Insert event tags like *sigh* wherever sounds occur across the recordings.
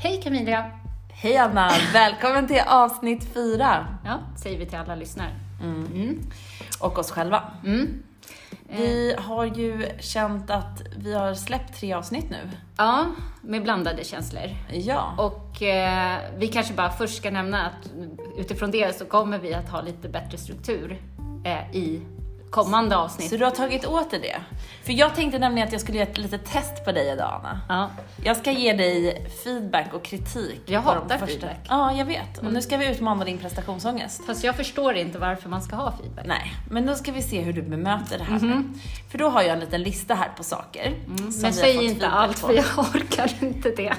Hej Camilla! Hej Anna! Välkommen till avsnitt fyra. Ja, säger vi till alla lyssnare. Mm. Och oss själva. Mm. Vi har ju känt att vi har släppt tre avsnitt nu. Ja, med blandade känslor. Ja. Och eh, vi kanske bara först ska nämna att utifrån det så kommer vi att ha lite bättre struktur eh, i kommande avsnitt. Så du har tagit åt dig det? För jag tänkte nämligen att jag skulle göra ett litet test på dig idag Anna. Ja. Jag ska ge dig feedback och kritik. Jag hatar feedback. Mm. Ja, jag vet. Och nu ska vi utmana din prestationsångest. Fast jag förstår inte varför man ska ha feedback. Nej, men då ska vi se hur du bemöter det här. För då har jag en liten lista här på saker. Mhm. Men säg inte allt på. för jag orkar inte det.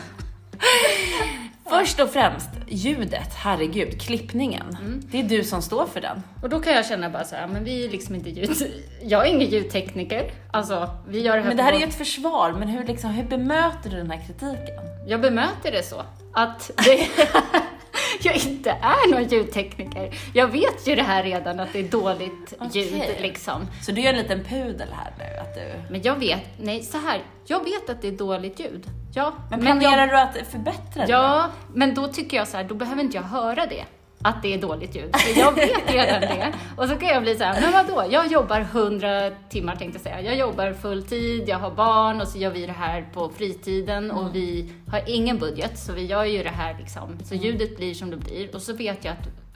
*laughs* Först och främst, ljudet, herregud, klippningen. Mm. Det är du som står för den. Och då kan jag känna bara så här, men vi är liksom inte ljud... *laughs* Jag är ingen ljudtekniker. Alltså, vi gör det här Men det här är ju ett försvar, men hur, liksom, hur bemöter du den här kritiken? Jag bemöter det så att det, *laughs* *laughs* jag inte är någon ljudtekniker. Jag vet ju det här redan att det är dåligt ljud Okej. liksom. Så du är en liten pudel här nu? Att du... Men jag vet, nej så här, jag vet att det är dåligt ljud. Ja, Men planerar jag, du att förbättra det? Ja, men då tycker jag så här, då behöver inte jag höra det. Att det är dåligt ljud. För jag vet redan det. Och så kan jag bli så här, men vadå? Jag jobbar 100 timmar tänkte jag säga. Jag jobbar full tid, jag har barn och så gör vi det här på fritiden och vi har ingen budget så vi gör ju det här liksom. Så ljudet blir som det blir och så vet jag att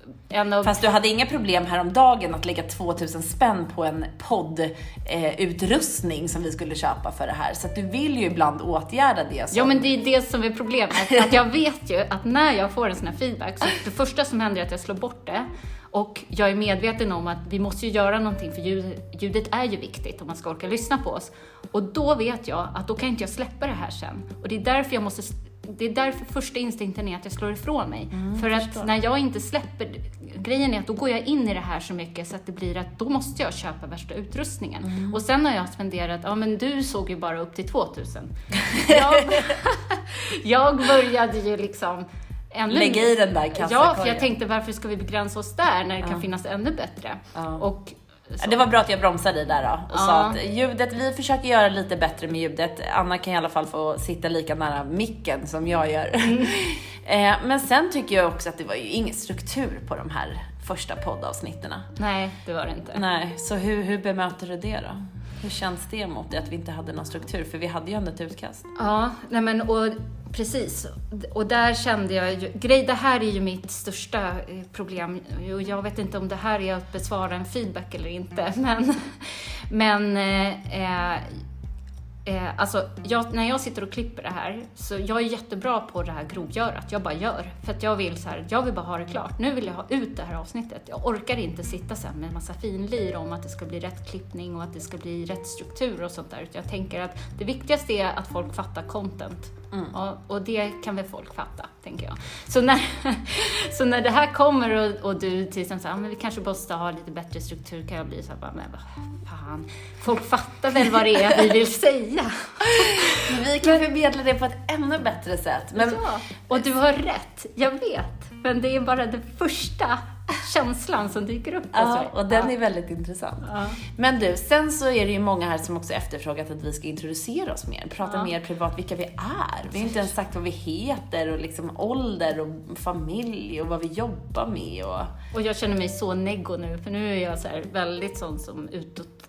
av Fast du hade inga problem häromdagen att lägga 2000 spänn på en poddutrustning eh, som vi skulle köpa för det här. Så att du vill ju ibland åtgärda det. Som... Ja men det är det som är problemet. Att jag vet ju att när jag får en sån här feedback, så det första som händer är att jag slår bort det. Och jag är medveten om att vi måste ju göra någonting för ljud, ljudet är ju viktigt om man ska orka lyssna på oss. Och då vet jag att då kan inte jag släppa det här sen. Och det är därför jag måste det är därför första instinkten är att jag slår ifrån mig. för att när jag inte släpper, grejen är att då går jag in i det här så mycket så att det blir att då måste jag köpa värsta utrustningen. Och sen har jag spenderat, ja men du såg ju bara upp till 2000. *laughs* Jag, *laughs* jag började ju liksom ännu Lägga i den där kassakorgen. Ja, för jag tänkte varför ska vi begränsa oss där när det kan finnas ännu bättre? Ja. Och Ja, Det var bra att jag bromsade dig där då och Ja. sa att ljudet, vi försöker göra lite bättre med ljudet. Anna kan i alla fall få sitta lika nära micken som jag gör. *laughs* eh, men sen tycker jag också att det var ju ingen struktur på de här första poddavsnitten. nej, det var det inte. Nej, så hur, hur bemöter du det då? Hur känns det mot det att vi inte hade någon struktur? För vi hade ju ändå ett utkast. Ja, nej men och precis. Och där kände jag ju, grej, det här är ju mitt största eh, problem. Och jag vet inte om det här är att besvara en feedback eller inte, *laughs* men, men eh, eh, Eh, alltså, jag, när jag sitter och klipper det här, så jag är jättebra på det här grovgörat. Jag bara gör. För att jag vill så här, jag vill bara ha det klart. Nu vill jag ha ut det här avsnittet. Jag orkar inte sitta sen med en massa finlir om att det ska bli rätt klippning och att det ska bli rätt struktur och sånt där. Jag tänker att det viktigaste är att folk fattar content. Och, och det kan väl folk fatta, tänker jag. Så när, *laughs* så när det här kommer och, och du till exempel säger, ah, men vi kanske måste ha lite bättre struktur, kan jag bli så här, bara, men vad fan. Folk fattar väl vad det är vi vill *laughs* säga. Men vi kan förmedla det på ett ännu bättre sätt. Men Ja, och du har rätt, jag vet. Men det är bara den första känslan som dyker upp. hos Ja, och den ja. är väldigt intressant. Ja. Men du, sen så är det ju många här som också efterfrågat att vi ska introducera oss mer, prata Ja. mer privat vilka vi är. Vi har inte ens sagt vad vi heter och liksom ålder och familj och vad vi jobbar med och... Och jag känner mig så neggo nu, för nu är jag så väldigt sån som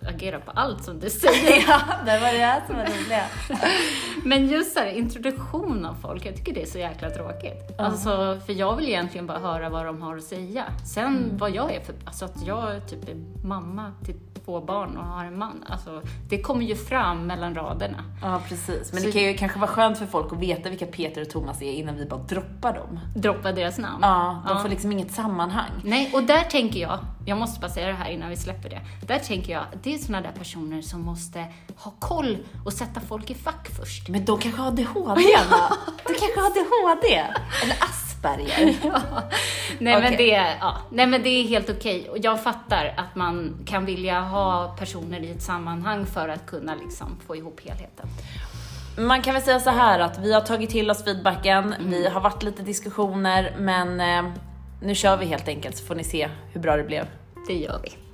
utåtagerar på allt som du säger. *laughs* Ja, det var det här som var roliga. *laughs* Men just så här, introduktion av folk, jag tycker det är så jäkla tråkigt. Alltså, för jag vill egentligen bara höra vad de har att säga. Sen vad jag är för, alltså att jag typ är mamma till två barn och har en man. Alltså, det kommer ju fram mellan raderna. Ja, precis. Men Så- det kan ju kanske vara skönt för folk att veta vilka Peter och Thomas är innan vi bara droppar dem. Droppa deras namn. Ja, de Ja. får liksom inget sammanhang. Nej, och där tänker jag, jag måste bara säga det här innan vi släpper det. Där tänker jag, det är sådana där personer som måste ha koll och sätta folk i fack först. Men de kanske har ADHD, Anna. *laughs* De kanske har ADHD. Eller Asperger. *laughs* Ja. Nej, men Okej. det, ja. Nej men det är helt okej. Och jag fattar att man kan vilja ha personer i ett sammanhang för att kunna liksom få ihop helheten. Man kan väl säga så här att vi har tagit till oss feedbacken, vi har varit lite diskussioner, men eh, nu kör vi helt enkelt så får ni se hur bra det blev. Det gör vi.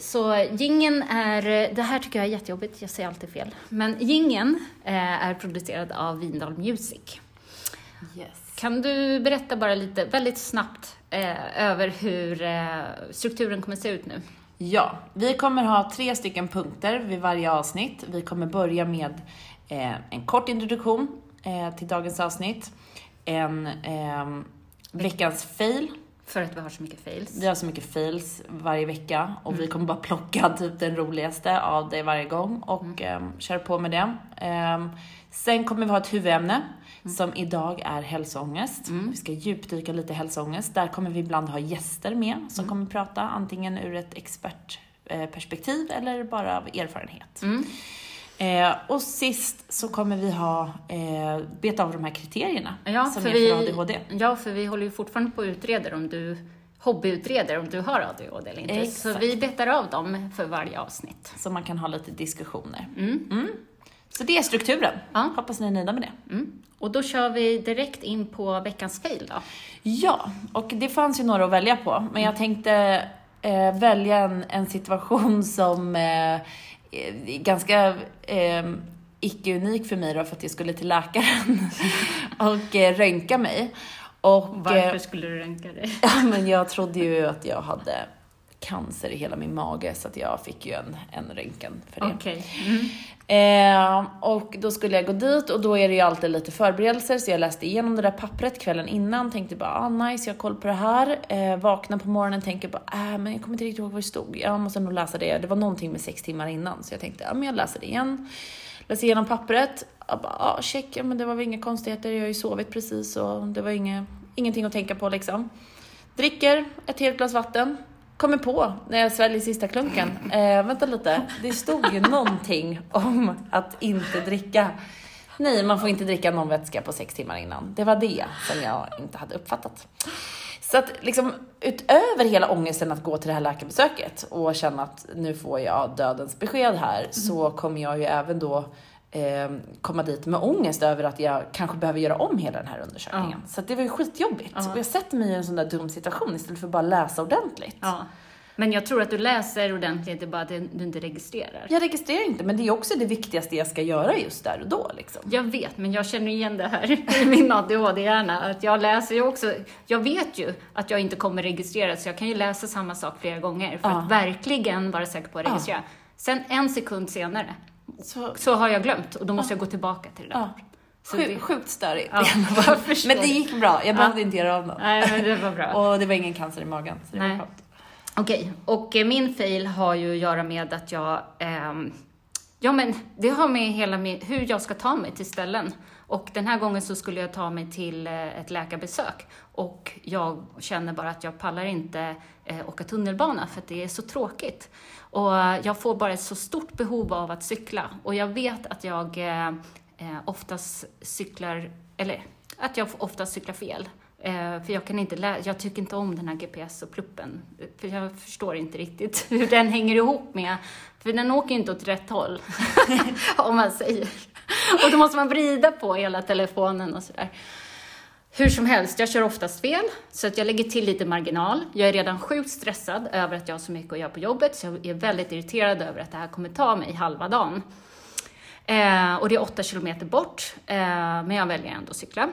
Så gingen är, det här tycker jag är jättejobbigt, jag säger alltid fel. Men gingen eh, är producerad av Vindal Music. Yes. Kan du berätta bara lite, väldigt snabbt, eh, över hur eh, strukturen kommer se ut nu? Ja, vi kommer ha tre stycken punkter vid varje avsnitt. Vi kommer börja med eh, en kort introduktion till dagens avsnitt, en veckans fail. För att vi har så mycket fails. Vi har så mycket fails varje vecka och vi kommer bara *laughs* plocka typ den roligaste av det varje gång och mm. köra på med det. Eh, sen kommer vi ha ett huvudämne som idag är hälsoångest. Mm. Vi ska djupdyka lite i hälsoångest. Där kommer vi ibland ha gäster med som Mm. kommer prata antingen ur ett expertperspektiv eller bara av erfarenhet. Mm. Eh, och sist så kommer vi ha eh, beta av de här kriterierna Ja, som för är vi, för ADHD. ja, för vi håller ju fortfarande på och utreder om du hobbyutreder om du har ADHD eller inte. Så Exakt. vi betar av dem för varje avsnitt. Så man kan ha lite diskussioner. Mm. Så det är strukturen. Ja. Hoppas ni är nöjda med det. Mm. Och då kör vi direkt in på veckans fail då. Ja, och det fanns ju några att välja på, men jag tänkte eh, välja en, en situation som eh, ganska eh, icke-unik för mig då, för att jag skulle till läkaren *laughs* och eh, röntga mig. Och, Varför eh, skulle du röntga dig? *laughs* ja, men jag trodde ju att jag hade cancer i hela min mage, så att jag fick ju en, en röntgen för det. Okej. Mm. Eh, och då skulle jag gå dit och då är det ju alltid lite förberedelser så jag läste igenom det där pappret kvällen innan, tänkte bara ah, nice, jag har koll på det här. Eh, vaknar på morgonen tänker bara äh, men jag kommer inte riktigt ihåg vad det stod. Jag måste nog läsa det. Det var någonting med sex timmar innan så jag tänkte ja, men jag läser det igen. Läser igenom pappret. Jag bara ah, check, ja, men det var väl inga konstigheter. Jag har ju sovit precis och det var inget, ingenting att tänka på liksom. Dricker ett helt glas vatten. Kommer på när jag sväljer sista klunken. Eh, vänta lite, det stod ju någonting om att inte dricka. Nej, man får inte dricka någon vätska på sex timmar innan. Det var det som jag inte hade uppfattat. Så att liksom utöver hela ångesten att gå till det här läkarbesöket och känna att nu får jag dödens besked här så kommer jag ju även då eh, komma dit med ångest över att jag kanske behöver göra om hela den här undersökningen. Så att det var ju skitjobbigt. Ja. Och jag sätter mig i en sån där dum situation istället för att bara läsa ordentligt. Ja. Men jag tror att du läser ordentligt, det är bara att du inte registrerar. Jag registrerar inte, men det är också det viktigaste jag ska göra just där och då. Liksom. Jag vet, men jag känner igen det här *laughs* i min ADHD-hjärna. Att jag läser ju också, jag vet ju att jag inte kommer registrera, så jag kan ju läsa samma sak flera gånger för Ja. att verkligen vara säker på att Ja. registrera. Sen en sekund senare, Så, så har jag glömt och då måste jag gå tillbaka till det där. ja. Så Sjuk, det- sjukt störigt. Ja, *laughs* men det gick bra, jag behövde inte göra om något. Nej, men det var bra. Och det var ingen cancer i magen. Så det Nej. var skönt. Okej, och eh, min fail har ju att göra med att jag... ehm, ja, men det har med hela min, hur jag ska ta mig till ställen. Och den här gången så skulle jag ta mig till eh, ett läkarbesök. Och jag känner bara att jag pallar inte eh, åka tunnelbana för att det är så tråkigt. Och eh, jag får bara ett så stort behov av att cykla. Och jag vet att jag oftast cyklar, eller att jag oftast cyklar fel. För jag kan inte lä- jag tycker inte om den här GPS och pluppen. För jag förstår inte riktigt *laughs* hur den hänger ihop med, för den åker ju inte åt rätt håll. *laughs* om man säger. *laughs* Och då måste man vrida på hela telefonen och sådär. Hur som helst, jag kör oftast fel, så att jag lägger till lite marginal. Jag är redan sjukt stressad över att jag har så mycket att göra på jobbet, så jag är väldigt irriterad över att det här kommer ta mig halva dagen. Eh, och det är åtta kilometer bort, eh, men jag väljer ändå att cykla.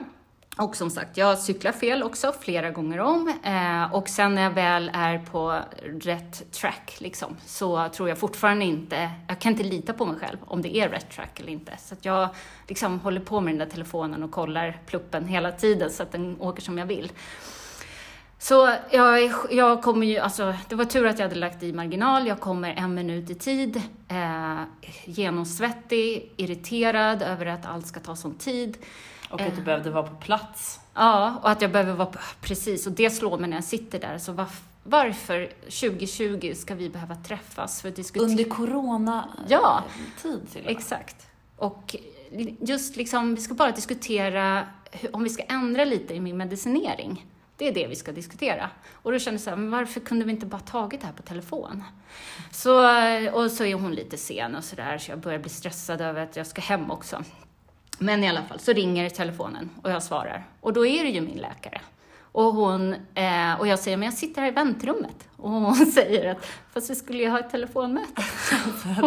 Och som sagt, jag cyklar fel också flera gånger om. Eh, och sen när jag väl är på rätt track, liksom, så tror jag fortfarande inte, jag kan inte lita på mig själv om det är rätt track eller inte. Så att jag liksom håller på med den där telefonen och kollar pluppen hela tiden så att den åker som jag vill. Så jag, jag kommer ju, alltså det var tur att jag hade lagt i marginal. Jag kommer en minut i tid, eh, genomsvettig, irriterad över att allt ska ta sån tid. Och att du behövde vara på plats. Ja, och att jag behöver vara, precis, och det slår mig när jag sitter där. Så varf, varför 2020 ska vi behöva träffas för att diskutera? Under corona-tid Ja. till och med. Exakt. Och just liksom, vi ska bara diskutera hur, om vi ska ändra lite i min medicinering. Det är det vi ska diskutera. Och då kände jag så här, men varför kunde vi inte bara tagit det här på telefon? Så, och så är hon lite sen och sådär, så jag börjar bli stressad över att jag ska hem också. Men i alla fall, så ringer telefonen och jag svarar. Och då är det ju min läkare. Och, hon, eh, och jag säger, men jag sitter här i väntrummet. Och hon *laughs* säger att, fast vi skulle ju ha ett telefonmöte. *laughs*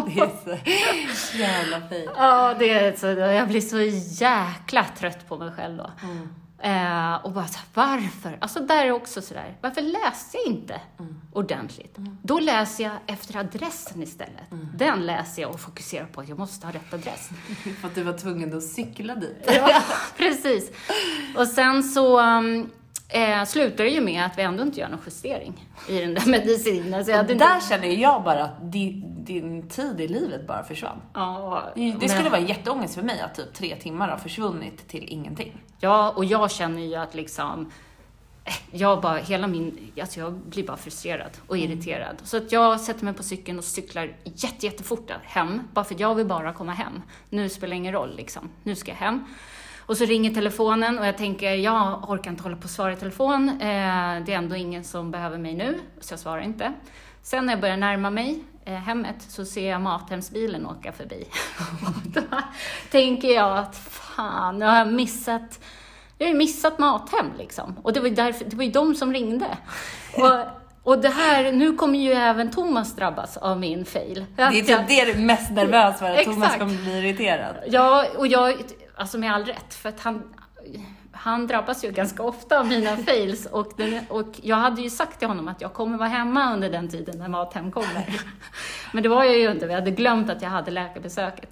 det är så jävla fint. Ja, det är så, jag blir så jäkla trött på mig själv då. Mm. Eh, och bara så här, varför? Alltså där är också sådär, varför läste jag inte Mm. ordentligt? Då läser jag efter adressen istället. Mm. Den läser jag och fokuserar på att jag måste ha rätt adress. *laughs* För att du var tvungen att cykla dit. ja, *laughs* precis. Och sen så um, eh, slutar det ju med att vi ändå inte gör någon justering i den där medicinen. Så jag Och hade inte- där känner ju jag bara att din, din tid i livet bara försvann. ja, Det skulle men- vara jätteångest för mig att typ tre timmar har försvunnit till ingenting. Ja, och jag känner ju att liksom eh, jag bara, hela min, alltså jag blir bara frustrerad och irriterad. Så att jag sätter mig på cykeln och cyklar jätte, jättefort hem, bara för att jag vill bara komma hem. Nu spelar det ingen roll liksom, nu ska jag hem. Och så ringer telefonen och jag tänker, jag orkar inte hålla på och svara i telefon. Eh, det är ändå ingen som behöver mig nu, så jag svarar inte. Sen när jag börjar närma mig eh, hemmet så ser jag Mathemsbilen åka förbi. *laughs* Då tänker jag att fan, nu har jag missat jag har ju missat Mathem liksom. Och det var ju, därför, det var ju de som ringde. Och, och det här, nu kommer ju även Thomas drabbas av min fail. Det är typ det du är mest nervös för, att Thomas kommer bli irriterad. Ja, och jag, alltså med all rätt, för att han, han drabbas ju ganska ofta av mina *laughs* fails och, den, och jag hade ju sagt till honom att jag kommer vara hemma under den tiden när Mathem kommer. *laughs* Men det var jag ju inte, vi hade glömt att jag hade läkarbesöket.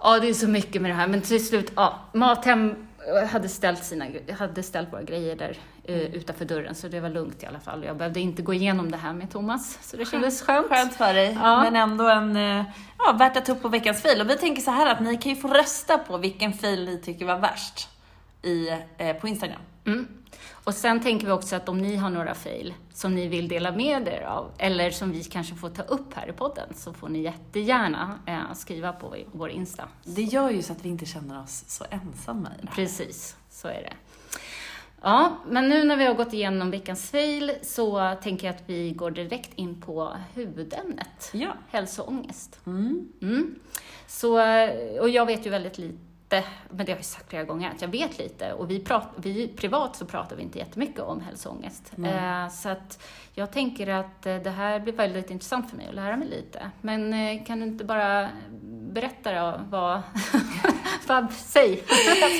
Ja, det är så mycket med det här, men till slut, ja, Mathem hade ställt, sina, hade ställt våra grejer där eh, utanför dörren, så det var lugnt i alla fall. Jag behövde inte gå igenom det här med Thomas, så det kändes skönt. Skönt för dig, Ja. men ändå en, eh, ja, värt att ta upp på veckans fail. Och vi tänker så här att ni kan ju få rösta på vilken fail ni tycker var värst i, eh, på Instagram. Mm. Och sen tänker vi också att om ni har några fail som ni vill dela med er av, eller som vi kanske får ta upp här i podden, så får ni jättegärna eh, skriva på vår Insta. Det gör ju så att vi inte känner oss så ensamma i det här. Precis, så är det. Ja, men nu när vi har gått igenom veckans fail så tänker jag att vi går direkt in på huvudämnet, Ja. hälsoångest. Mm. Mm. Så, och jag vet ju väldigt lite, men det har jag sagt flera gånger, att jag vet lite. Och vi, prat, vi privat så pratar vi inte jättemycket om hälsoångest. Nej. Eh, så att jag tänker att eh, det här blir väldigt intressant för mig att lära mig lite. Men eh, kan du inte bara berätta då vad... *laughs* vad säg!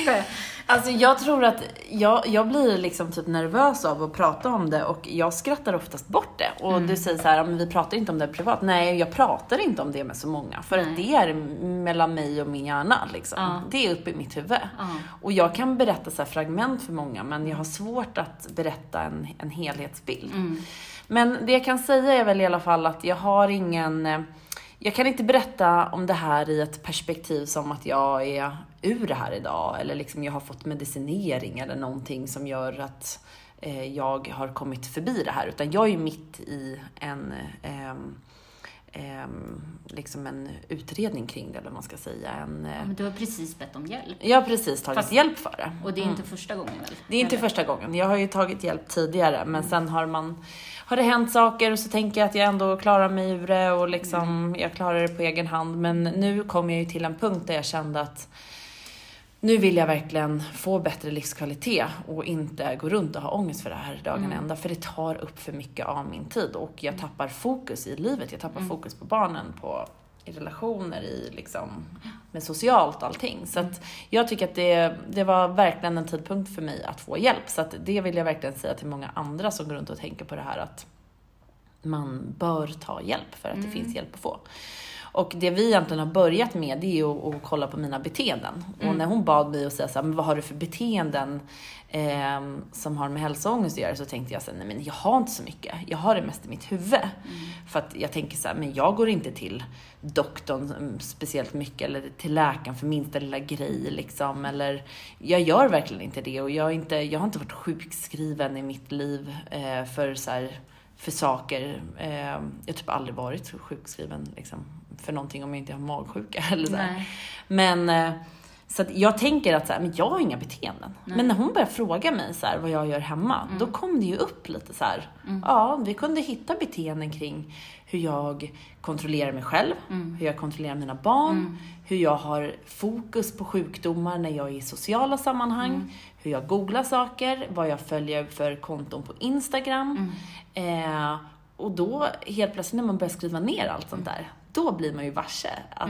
jag. Alltså jag tror att jag, jag blir liksom typ nervös av att prata om det och jag skrattar oftast bort det. Och du säger så här, "Ja, men vi pratar inte om det privat. Nej, jag pratar inte om det med så många. För att Nej. det är mellan mig och min hjärna. Liksom. Ja. Det är uppe i mitt huvud. Ja. Och jag kan berätta så här fragment för många, men jag har svårt att berätta en, en helhetsbild. Mm. Men det jag kan säga är väl i alla fall att jag har ingen... Jag kan inte berätta om det här i ett perspektiv som att jag är ur det här idag eller liksom jag har fått medicinering eller någonting som gör att eh, jag har kommit förbi det här. Utan jag är ju mitt i en, eh, ehm, liksom en utredning kring det, eller vad man ska säga. En, eh, men du har precis bett om hjälp. jag har precis tagit Fast- hjälp för det. Och det är inte första gången väl? Det är inte Eller? första gången. Jag har ju tagit hjälp tidigare, men sen har man har det hänt saker och så tänker jag att jag ändå klarar mig ur det och liksom jag klarar det på egen hand. Men nu kom jag ju till en punkt där jag kände att nu vill jag verkligen få bättre livskvalitet och inte gå runt och ha ångest för det här dagen Mm. ända. För det tar upp för mycket av min tid och jag tappar fokus i livet. Jag tappar fokus på barnen, på i relationer, i liksom, med socialt allting. Så att jag tycker att det, det var verkligen en tidpunkt för mig att få hjälp. Så att det vill jag verkligen säga till många andra som går runt och tänker på det här att man bör ta hjälp för att det finns hjälp att få. Och det vi egentligen har börjat med det är att, att kolla på mina beteenden. Och när hon bad mig att säga så här, men vad har du för beteenden eh, som har med hälsoångest att göra? Så tänkte jag så här, nej men jag har inte så mycket. Jag har det mest i mitt huvud. För att jag tänker så här, men jag går inte till doktorn mm, speciellt mycket eller till läkaren för minsta lilla grej liksom. Eller jag gör verkligen inte det och jag, inte, jag har inte varit sjukskriven i mitt liv eh, för så här, för saker. Eh, jag har typ aldrig varit sjukskriven liksom, för någonting om jag inte har magsjuka *laughs* eller så. Nej. Men eh, Så att jag tänker att så här, men jag har inga beteenden. Men när hon började fråga mig så här, vad jag gör hemma, då kom det ju upp lite så här. Ja, vi kunde hitta beteenden kring hur jag kontrollerar mig själv, hur jag kontrollerar mina barn, hur jag har fokus på sjukdomar när jag är i sociala sammanhang, hur jag googlar saker, vad jag följer för konton på Instagram. Eh, och då helt plötsligt när man börjar skriva ner allt sånt där, då blir man ju varse att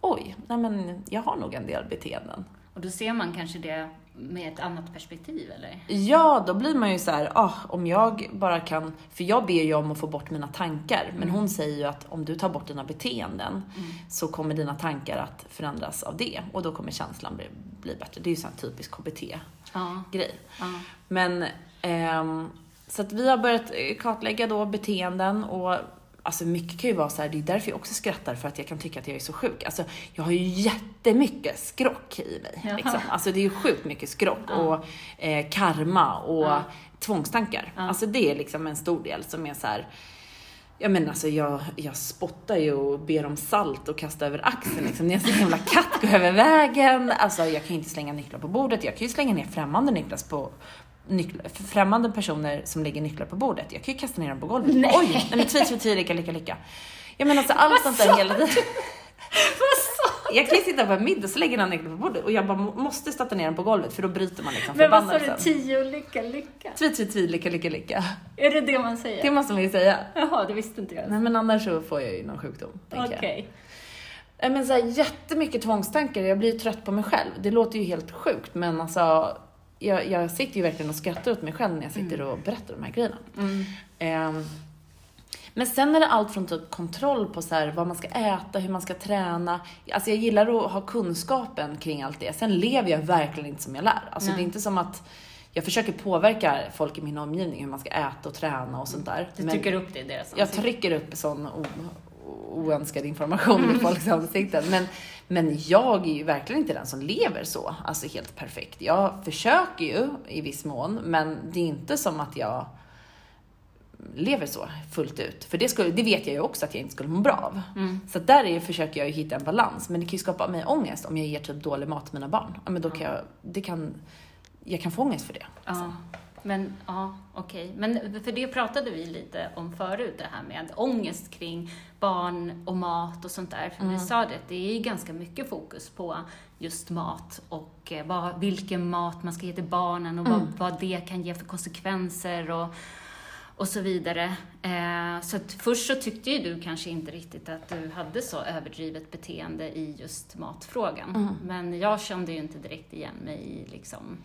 oj, nej men jag har nog en del beteenden. Och då ser man kanske det med ett annat perspektiv, eller? Ja, då blir man ju så här, ah, om jag bara kan, för jag ber ju om att få bort mina tankar, men hon säger ju att om du tar bort dina beteenden så kommer dina tankar att förändras av det och då kommer känslan bli, bli bättre. Det är ju sån typisk KBT-grej. Ja. Men, ehm, så att vi har börjat kartlägga då beteenden och Alltså mycket kan ju vara så här, det är därför jag också skrattar för att jag kan tycka att jag är så sjuk. Alltså jag har ju jättemycket skrock i mig. Liksom. Alltså det är ju sjukt mycket skrock och eh, karma och Ja. tvångstankar. Ja. Alltså det är liksom en stor del som är så här. Ja men alltså jag, jag spottar ju och ber om salt och kastar över axeln liksom. När jag ser en jävla katt gå över vägen. Alltså jag kan ju inte slänga nycklar på bordet. Jag kan ju slänga ner främmande nycklar på nycklar, främmande personer som lägger nycklar på bordet. Jag kan ju kasta ner dem på golvet. Nej. Oj! Nej men tvi, tvi, tvi, lycka, lycka, lycka. Jag menar alltså allt sånt där hela tiden. *laughs* Jag kan ju sitta på en middag och så lägger någon nycklar på bordet och jag bara må- måste stötta ner den på golvet för då bryter man liksom Men vad sa du? Tio lycka, lycka? Tvi, tvi, tvi, lycka, lycka, lycka. Är det det man säger? Det måste man ju säga. Jaha, det visste inte jag. Nej men annars så får jag ju någon sjukdom, Okej. jag. Nej, Men så här, jättemycket tvångstankar, jag blir ju trött på mig själv. Det låter ju helt sjukt men alltså jag, jag sitter ju verkligen och skrattar åt mig själv när jag sitter och berättar de här grejerna. Mm. Ehm, men sen är det allt från typ kontroll på så här, vad man ska äta, hur man ska träna. Alltså jag gillar att ha kunskapen kring allt det. Sen lever jag verkligen inte som jag lär. Alltså Nej. det är inte som att jag försöker påverka folk i min omgivning hur man ska äta och träna och sånt där. Du trycker upp det i deras jag ansikte. trycker upp sån oönskad information i folks ansikten. Men, men jag är ju verkligen inte den som lever så, alltså helt perfekt. Jag försöker ju i viss mån, men det är inte som att jag lever så fullt ut. För det, skulle, det vet jag ju också att jag inte skulle må bra av. Mm. Så där är, försöker jag ju hitta en balans. Men det kan ju skapa mig ångest om jag ger typ dålig mat till mina barn. Ja, men då kan jag, det kan, jag kan få ångest för det. Ja, men ja, okej. Men för det pratade vi lite om förut, det här med ångest kring barn och mat och sånt där. För vi sa det, det är ganska mycket fokus på just mat och eh, vad, vilken mat man ska ge till barnen och vad, vad det kan ge för konsekvenser och, och så vidare. Eh, så först så tyckte ju du kanske inte riktigt att du hade så överdrivet beteende i just matfrågan. Men jag kände ju inte direkt igen mig i liksom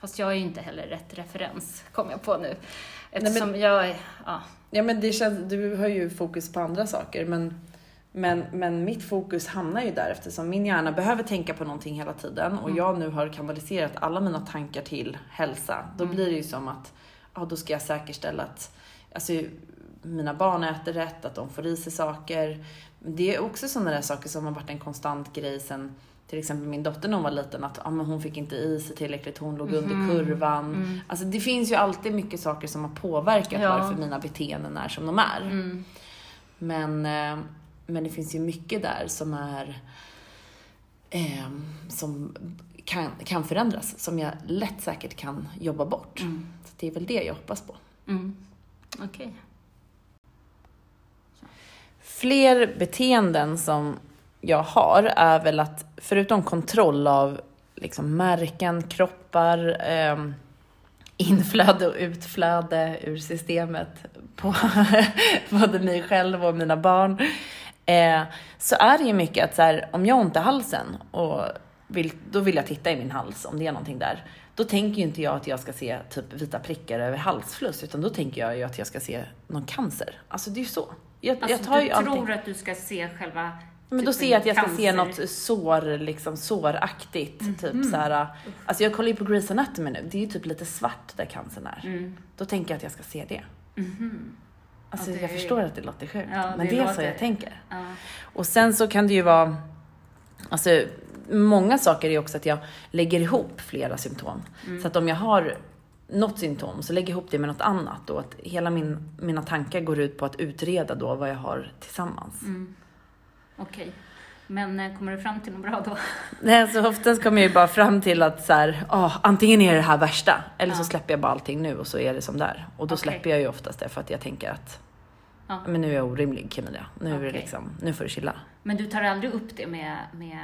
Fast jag är ju inte heller rätt referens, kom jag på nu. Eftersom jag är, ja. Ja men det känns, du har ju fokus på andra saker men, men, men mitt fokus hamnar ju där eftersom min hjärna behöver tänka på någonting hela tiden och jag nu har kanaliserat alla mina tankar till hälsa. Då blir det ju som att, ja då ska jag säkerställa att alltså, mina barn äter rätt, att de får i sig saker. Det är också sådana där saker som har varit en konstant grej sen till exempel min dotter när hon var liten, att ja, men hon fick inte i sig tillräckligt, hon låg under kurvan. Alltså det finns ju alltid mycket saker som har påverkat Ja. varför mina beteenden är som de är. Mm. Men, eh, men det finns ju mycket där som är eh, som kan, kan förändras, som jag lätt säkert kan jobba bort. Mm. Så det är väl det jag hoppas på. Mm. Okej. Fler beteenden som jag har är väl att förutom kontroll av liksom märken, kroppar, eh, inflöde och utflöde ur systemet på *laughs* både mig själv och mina barn. Eh, så är det ju mycket att så här, om jag har ont i halsen och vill, då vill jag titta i min hals om det är någonting där. Då tänker ju inte jag att jag ska se typ vita prickar över halsfluss, utan då tänker jag ju att jag ska se någon cancer. Alltså det är ju så. Jag, Alltså, jag tar ju du allting. tror att du ska se själva... Men typ då ser jag att jag ska se cancer- något sår, liksom såraktigt. Mhm. Typ så här. Alltså jag kollar ju på Grey's Anatomy nu, det är ju typ lite svart där cancern är. Mm. Då tänker jag att jag ska se det. Mhm. Alltså det jag förstår att det låter sjukt, Ja, men det det är så låter- jag tänker. Ja. Och sen så kan det ju vara, alltså många saker är också att jag lägger ihop flera symptom. Mm. Så att om jag har något symptom så lägger jag ihop det med något annat och att hela min, mina tankar går ut på att utreda då vad jag har tillsammans. Mm. Okej. Men eh, kommer du fram till något bra då? *laughs* Nej, alltså oftast kommer jag ju bara fram till att så här, oh, antingen är det här värsta, eller Ja. så släpper jag bara allting nu och så är det som det är. Och då Okej. släpper jag ju oftast det för att jag tänker att Ja. men nu är jag orimlig Camilla. Nu är det liksom, nu får du chilla. Men du tar aldrig upp det med, med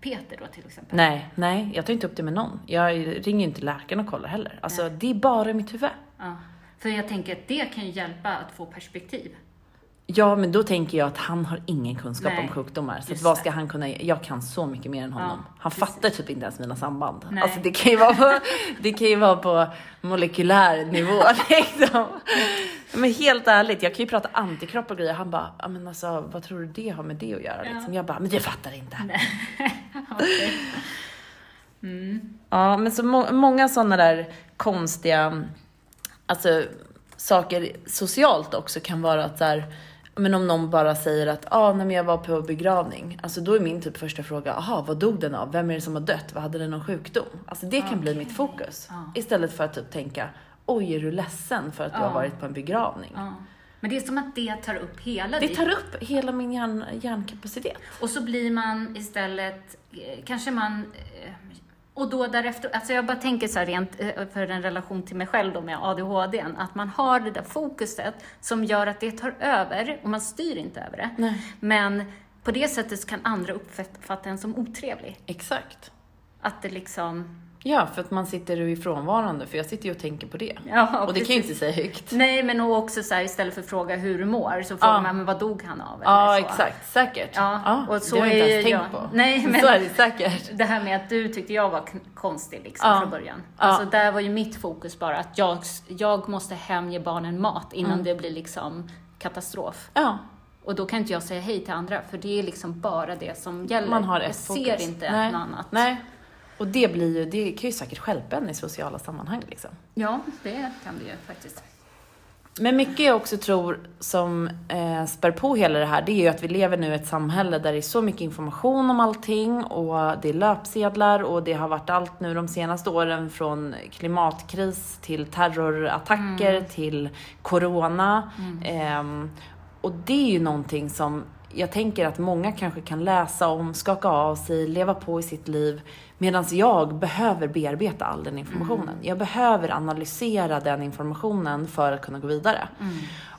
Peter då till exempel? Nej, nej, jag tar inte upp det med någon. Jag ringer ju inte läkaren och kollar heller. Alltså det är bara mitt huvud. Ja. För jag tänker att det kan ju hjälpa att få perspektiv. Ja, men då tänker jag att han har ingen kunskap Nej, om sjukdomar. Så vad ska han kunna Jag kan så mycket mer än honom. Ja, han precis. fattar typ inte ens mina samband. Nej. Alltså det kan ju vara på, *laughs* det kan ju vara på molekylär nivå liksom. Men helt ärligt, jag kan ju prata antikropp och grejer. Han bara, ja men alltså vad tror du det har med det att göra? Liksom. Jag bara, men det fattar inte. *laughs* Mm. Ja, men så må- många sådana där konstiga, alltså saker socialt också kan vara att så här, men om någon bara säger att ah, nej, men jag var på begravning, alltså då är min typ första fråga, aha, vad dog den av? Vem är det som har dött? Vad hade den någon sjukdom? Alltså det kan bli mitt fokus. Ja. Istället för att typ tänka, oj, är du ledsen för att du Ja. har varit på en begravning? Ja. Men det är som att det tar upp hela Det tar upp hela min hjärn, hjärnkapacitet. Och så blir man istället, eh, kanske man, eh, och då därefter, alltså jag bara tänker så här rent eh, för en relation till mig själv då med ADHD, att man har det där fokuset som gör att det tar över och man styr inte över det. Nej. Men på det sättet så kan andra uppfatta en som otrevlig. Exakt. Att det liksom, Ja, för att man sitter ju i frånvarande, för jag sitter ju och tänker på det. ja, och det kan jag inte säga högt. Nej, men och också så här, istället för att fråga hur du mår, så frågar Ja. man, men vad dog han av? eller Ja, så. exakt. Säkert. Ja, och så det har jag är inte ens tänkt jag. på. Nej, men- Så är det säkert. *laughs* Det här med att du tyckte jag var konstig liksom Ja. från början. Ja. Alltså där var ju mitt fokus bara att jag, jag måste hem ge barnen mat innan Mm. det blir liksom katastrof. Ja, Och då kan inte jag säga hej till andra för det är liksom bara det som gäller. man har jag ett ser fokus. inte Nej. något annat. Nej. Och det blir ju, det kan ju säkert stjälpa en i sociala sammanhang liksom. Ja, det kan det ju faktiskt. Men mycket jag också tror som eh, spär på hela det här, det är ju att vi lever nu i ett samhälle där det är så mycket information om allting och det är löpsedlar och det har varit allt nu de senaste åren från klimatkris till terrorattacker till corona. Ehm, och det är ju någonting som jag tänker att många kanske kan läsa om, skaka av sig, leva på i sitt liv. Medan jag behöver bearbeta all den informationen. Jag behöver analysera den informationen för att kunna gå vidare.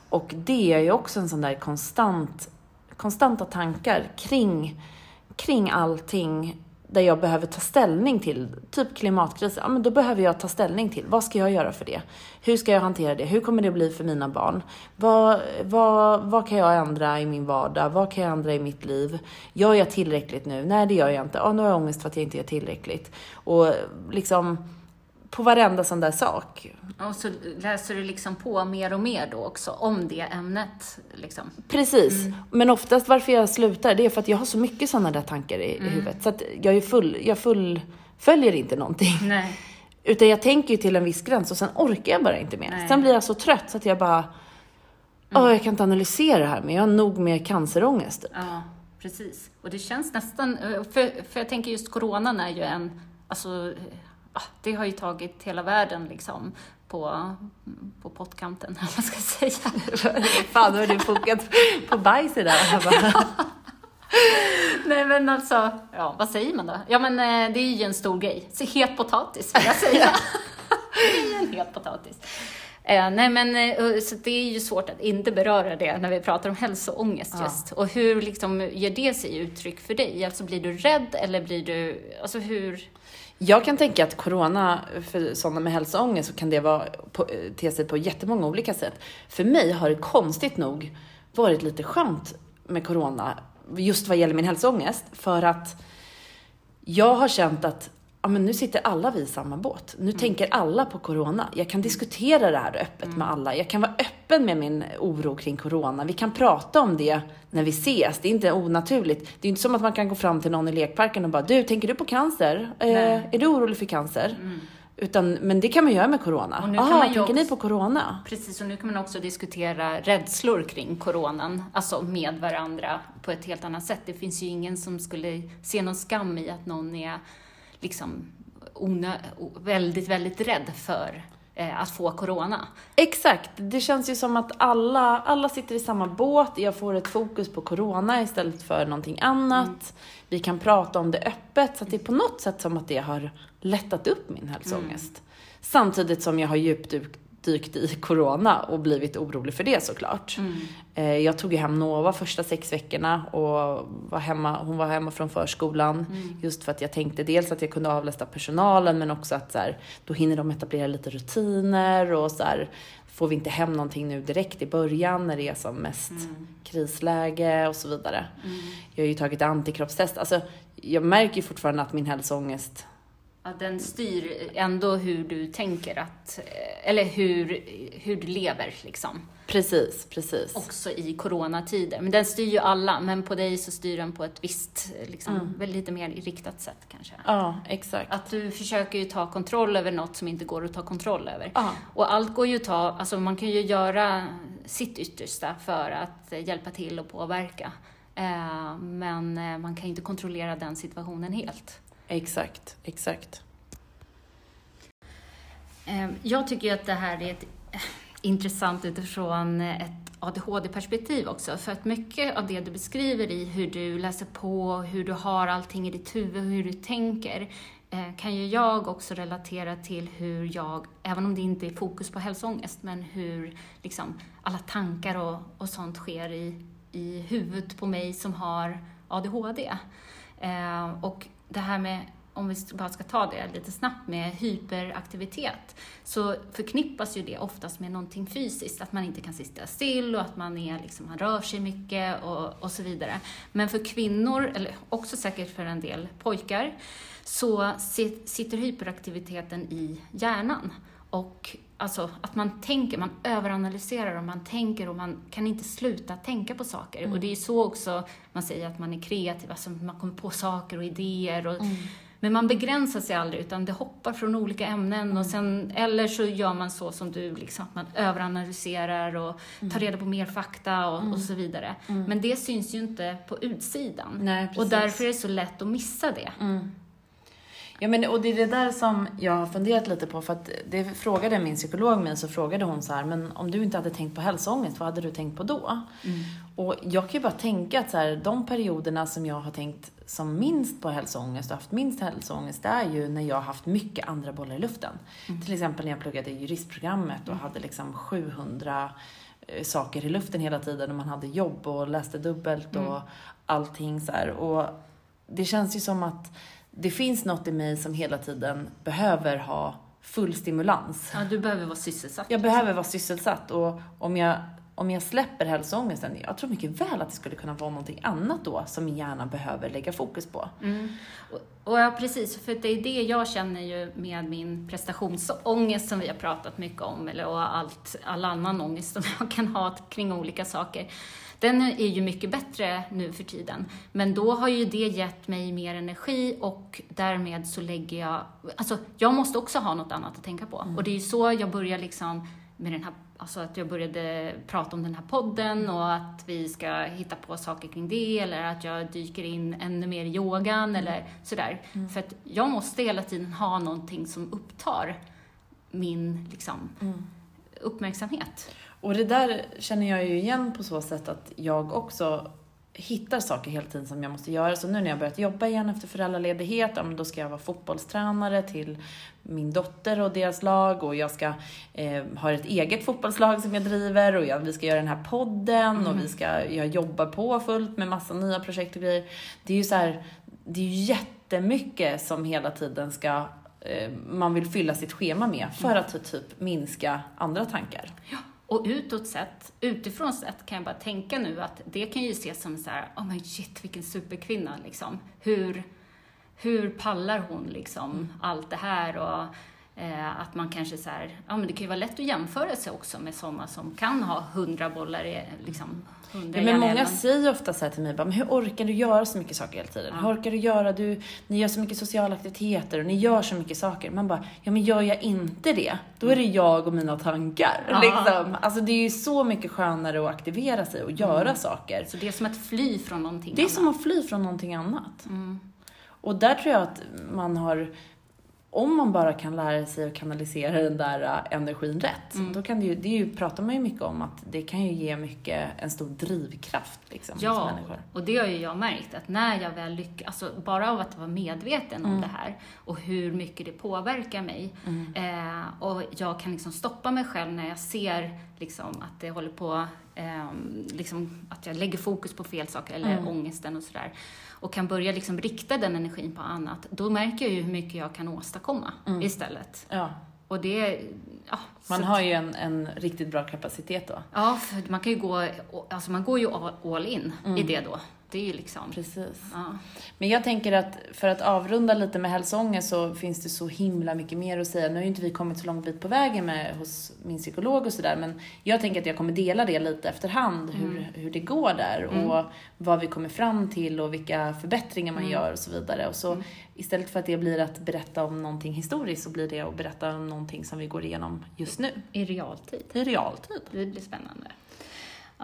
Och det är ju också en sån där konstant, konstanta tankar kring, kring allting där jag behöver ta ställning till, typ klimatkrisen, ja men då behöver jag ta ställning till, vad ska jag göra för det? Hur ska jag hantera det? Hur kommer det bli för mina barn? Vad, vad, vad kan jag ändra i min vardag? Vad kan jag ändra i mitt liv? Gör jag tillräckligt nu? Nej, det gör jag inte. Ja, nu har jag ångest för att jag inte gör tillräckligt. Och liksom, på varenda sån där sak. Och så läser du liksom på mer och mer då också om det ämnet. Liksom. Precis. Men oftast varför jag slutar, det är för att jag har så mycket sådana där tankar i, i huvudet. Så att jag är full, jag fullföljer inte någonting. Nej. *laughs* Utan jag tänker ju till en viss gräns och sen orkar jag bara inte mer. Nej. Sen blir jag så trött så att jag bara, åh jag kan inte analysera det här, men jag har nog med cancerångest. typ. Ja, precis. Och det känns nästan, eh, för, för jag tänker just coronan är ju en, alltså, det har ju tagit hela världen liksom på, på pottkanten, *laughs* eller vad ska säga. Fan, har du fokat på bajs idag? *laughs* Nej men alltså, ja vad säger man då? Ja men eh, det är ju en stor grej. Så het potatis vill jag säga. *laughs* det är en het potatis. Eh, nej men eh, så det är ju svårt att inte beröra det när vi pratar om hälsoångest Ja. just. Och hur liksom ger det sig uttryck för dig? Alltså blir du rädd eller blir du, alltså hur? Jag kan tänka att corona, för sådana med hälsoångest, så kan det vara på, eh, te sig på jättemånga olika sätt. För mig har det konstigt nog varit lite skönt med corona, just vad gäller min hälsoångest, för att jag har känt att ja, men nu sitter alla vi i samma båt. Nu tänker alla på corona. Jag kan diskutera det här öppet med alla. Jag kan vara öppen med min oro kring corona. Vi kan prata om det när vi ses. Det är inte onaturligt. Det är inte som att man kan gå fram till någon i lekparken och bara, du, tänker du på cancer? Eh, är du orolig för cancer? Utan, men det kan man göra med corona. Och nu kan Jaha, man tänker ni på corona? Precis, och nu kan man också diskutera rädslor kring coronan, alltså med varandra på ett helt annat sätt. Det finns ju ingen som skulle se någon skam i att någon är liksom onö- väldigt, väldigt rädd för eh, att få corona. Exakt, det känns ju som att alla, alla sitter i samma båt, jag får ett fokus på corona istället för någonting annat. Mm. Vi kan prata om det öppet, så att det är på något sätt som att det har lättat upp min hälsoångest. Mm. Samtidigt som jag har djupdykt dykt i corona och blivit orolig för det såklart. Mm. Eh, jag tog ju hem Nova första sex veckorna och var hemma, hon var hemma från förskolan. Mm. Just för att jag tänkte dels att jag kunde avlasta personalen men också att så här, då hinner de etablera lite rutiner och så här, får vi inte hem någonting nu direkt i början när det är som mest mm. krisläge och så vidare. Mm. Jag har ju tagit antikroppstest. Alltså, jag märker ju fortfarande att min hälsoångest att den styr ändå hur du tänker att, eh, eller hur, hur du lever liksom. Precis, precis. Också i coronatider. Men den styr ju alla, men på dig så styr den på ett visst, liksom, mm. väl lite mer riktat sätt kanske. Ja, exakt. Att du försöker ju ta kontroll över något som inte går att ta kontroll över. Ja. Och allt går ju att ta, alltså man kan ju göra sitt yttersta för att hjälpa till och påverka. Eh, men eh, man kan inte kontrollera den situationen helt. Exakt, exakt. Ehm, jag tycker att det här är ett eh, intressant utifrån ett ADHD-perspektiv också. För att mycket av det du beskriver i hur du läser på, hur du har allting i ditt huvud, hur du tänker, eh, kan ju jag också relatera till hur jag, även om det inte är fokus på hälsoångest, men hur liksom alla tankar och, och sånt sker i, i huvudet på mig som har ADHD. Eh, och det här med, om vi bara ska ta det lite snabbt, med hyperaktivitet, så förknippas ju det oftast med någonting fysiskt, att man inte kan sitta still och att man, är, liksom, man rör sig mycket och, och så vidare. Men för kvinnor, eller också säkert för en del pojkar, så sitter hyperaktiviteten i hjärnan. Och alltså att man tänker, man överanalyserar och man tänker och man kan inte sluta tänka på saker. Mm. Och det är så också man säger att man är kreativ, alltså man kommer på saker och idéer. Och, mm. Men man begränsar sig aldrig, utan det hoppar från olika ämnen. Mm. Och sen, eller så gör man så som du, liksom, att man överanalyserar och tar mm. reda på mer fakta och, och mm. så vidare. Mm. Men det syns ju inte på utsidan. Nej, och därför är det så lätt att missa det. Ja, men, och det är det där som jag har funderat lite på, för att det frågade min psykolog mig, så frågade hon så här, men om du inte hade tänkt på hälsoångest, vad hade du tänkt på då? Mm. Och jag kan ju bara tänka att så här, de perioderna som jag har tänkt som minst på hälsoångest och haft minst hälsoångest, det är ju när jag har haft mycket andra bollar i luften. Mm. Till exempel när jag pluggade i juristprogrammet och hade liksom 700 eh, saker i luften hela tiden och man hade jobb och läste dubbelt och mm. allting så här. Och det känns ju som att det finns något i mig som hela tiden behöver ha full stimulans. Ja, du behöver vara sysselsatt. Jag behöver vara sysselsatt och om jag, om jag släpper hälsoångesten, jag tror mycket väl att det skulle kunna vara någonting annat då som min hjärna behöver lägga fokus på. Mm. Och, och ja, precis, för det är det jag känner ju med min prestationsångest som vi har pratat mycket om, eller och allt, all annan ångest som *laughs* jag kan ha kring olika saker den är ju mycket bättre nu för tiden. Men då har ju det gett mig mer energi och därmed så lägger jag, alltså jag måste också ha något annat att tänka på. Mm. Och det är ju så jag börjar liksom med den här, alltså att jag började prata om den här podden och att vi ska hitta på saker kring det eller att jag dyker in ännu mer i yogan mm. eller sådär. Mm. För att jag måste hela tiden ha någonting som upptar min liksom, mm. Uppmärksamhet. Och det där känner jag ju igen på så sätt att jag också hittar saker hela tiden som jag måste göra. Så nu när jag börjat jobba igen efter föräldraledighet, ja, men då ska jag vara fotbollstränare till min dotter och deras lag och jag ska eh, ha ett eget fotbollslag som jag driver och jag, vi ska göra den här podden mm. och vi ska, jag jobbar på fullt med massa nya projekt och grejer. Det är ju så här, det är ju jättemycket som hela tiden ska man vill fylla sitt schema med för att typ minska andra tankar. Ja. Och utåt sett, utifrån sett kan jag bara tänka nu att det kan ju ses som så här, oh my shit vilken superkvinna liksom. Hur, hur pallar hon liksom mm. allt det här och eh, att man kanske så här, ja men det kan ju vara lätt att jämföra sig också med sådana som kan ha hundra bollar i, liksom, Ja, men många säger ofta så till mig, men hur orkar du göra så mycket saker hela tiden? Ja. Hur orkar du göra, du, ni gör så mycket sociala aktiviteter och ni gör så mycket saker. Man bara, ja men gör jag inte det, då är det jag och mina tankar. Ja. Liksom. Alltså det är ju så mycket skönare att aktivera sig och göra mm. saker. Så det är som att fly från någonting annat? Det är annat. som att fly från någonting annat. Mm. Och där tror jag att man har om man bara kan lära sig att kanalisera den där äh, energin rätt, Mm. då kan det ju, det ju, pratar man ju mycket om att det kan ju ge mycket, en stor drivkraft liksom hos Ja, människor. och det har ju jag märkt att när jag väl lyckas, alltså bara av att vara medveten om Mm. det här och hur mycket det påverkar mig eh, och jag kan liksom stoppa mig själv när jag ser liksom att det håller på, eh, liksom att jag lägger fokus på fel saker eller Mm. ångesten och sådär och kan börja liksom rikta den energin på annat, då märker jag ju hur mycket jag kan åstadkomma Mm. istället. Ja, Och det, ja, man har ju en, en riktigt bra kapacitet då. Ja, för man kan ju gå, alltså man går ju all in i Mm. det då. Det är ju liksom, Precis. ja. Men jag tänker att för att avrunda lite med hälsoångest så finns det så himla mycket mer att säga. Nu har ju inte vi kommit så lång bit på vägen med hos min psykolog och sådär, men jag tänker att jag kommer dela det lite efterhand, hur, hur det går där och vad vi kommer fram till och vilka förbättringar man gör och så vidare. Och så istället för att det blir att berätta om någonting historiskt så blir det att berätta om någonting som vi går igenom just nu. i realtid. I realtid. Det blir spännande.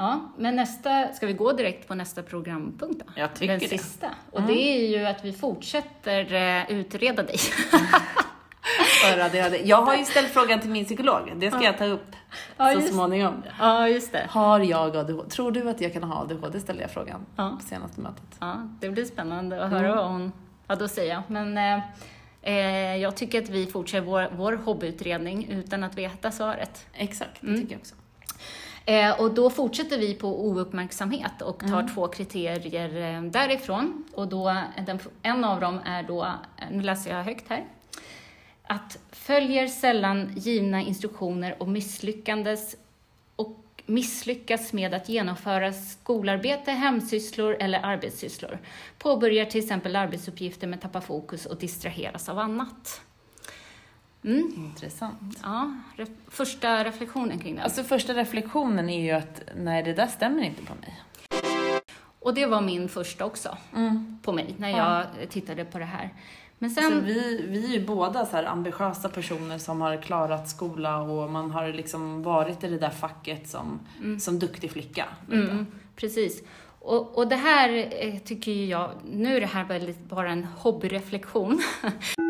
Ja, men nästa, ska vi gå direkt på nästa programpunkt då? Jag tycker Den det. sista. Och det är ju att vi fortsätter eh, utreda dig. *laughs* Jag har ju ställt frågan till min psykolog, det ska jag ta upp Ja, så just- småningom. ja, just det. Har jag ADHD? Tror du att jag kan ha ADHD? ställde jag frågan Ja. på senaste mötet. Ja, det blir spännande att höra vad hon hade att säga. Men eh, eh, jag tycker att vi fortsätter vår, vår hobbyutredning utan att veta svaret. Exakt, det Mm. tycker jag också. Eh, och då fortsätter vi på ouppmärksamhet och tar Mm. två kriterier eh, därifrån. Och då, den, en av dem är då, eh, nu läser jag högt här, att följer sällan givna instruktioner och misslyckandes och misslyckas med att genomföra skolarbete, hemsysslor eller arbetssysslor. Påbörjar till exempel arbetsuppgifter men tappar fokus och distraheras av annat. Mm, Intressant. ja, re- första reflektionen kring det. Alltså första reflektionen är ju att nej, det där stämmer inte på mig. Och det var min första också, Mm. på mig, när Ja. jag tittade på det här. Men Så sen, vi, vi är ju båda så här ambitiösa personer som har klarat skola och man har liksom varit i det där facket som, som duktig flicka. mm, precis. Och, och det här eh, tycker jag, nu är det här väldigt bara en hobbyreflektion. *laughs*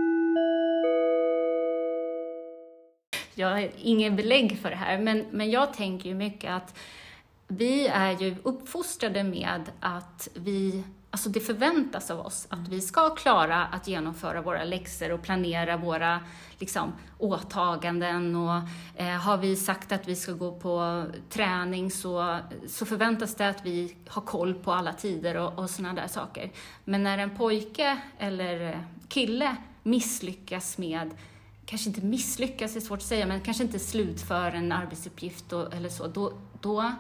jag har ingen belägg för det här, men, men jag tänker ju mycket att vi är ju uppfostrade med att vi, alltså det förväntas av oss att vi ska klara att genomföra våra läxor och planera våra liksom, åtaganden och eh, har vi sagt att vi ska gå på träning så, så förväntas det att vi har koll på alla tider och, och sådana där saker. Men när en pojke eller kille misslyckas med kanske inte misslyckas, är svårt att säga, men kanske inte slutför en arbetsuppgift och, eller så, då, då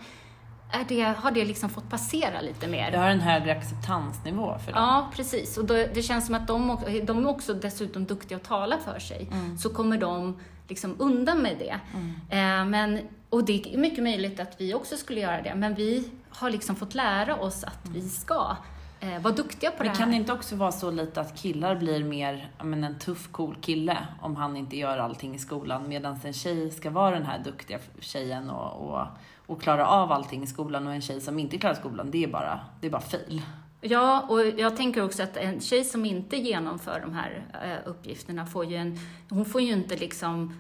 det, har det liksom fått passera lite mer. Det har en högre acceptansnivå för det. Ja, precis. Och då, det känns som att de, också- de är också dessutom duktiga att tala för sig. Så kommer de liksom undan med det. Eh, men, och det är mycket möjligt att vi också skulle göra det, men vi har liksom fått lära oss att vi ska eh, vara duktiga på Men det här. kan det inte också vara så lite att killar blir mer men en tuff, cool kille om han inte gör allting i skolan medan en tjej ska vara den här duktiga tjejen och, och, och klara av allting i skolan och en tjej som inte klarar skolan, det är bara, det är bara fail. Ja, och jag tänker också att en tjej som inte genomför de här eh, uppgifterna får ju en, hon får ju inte liksom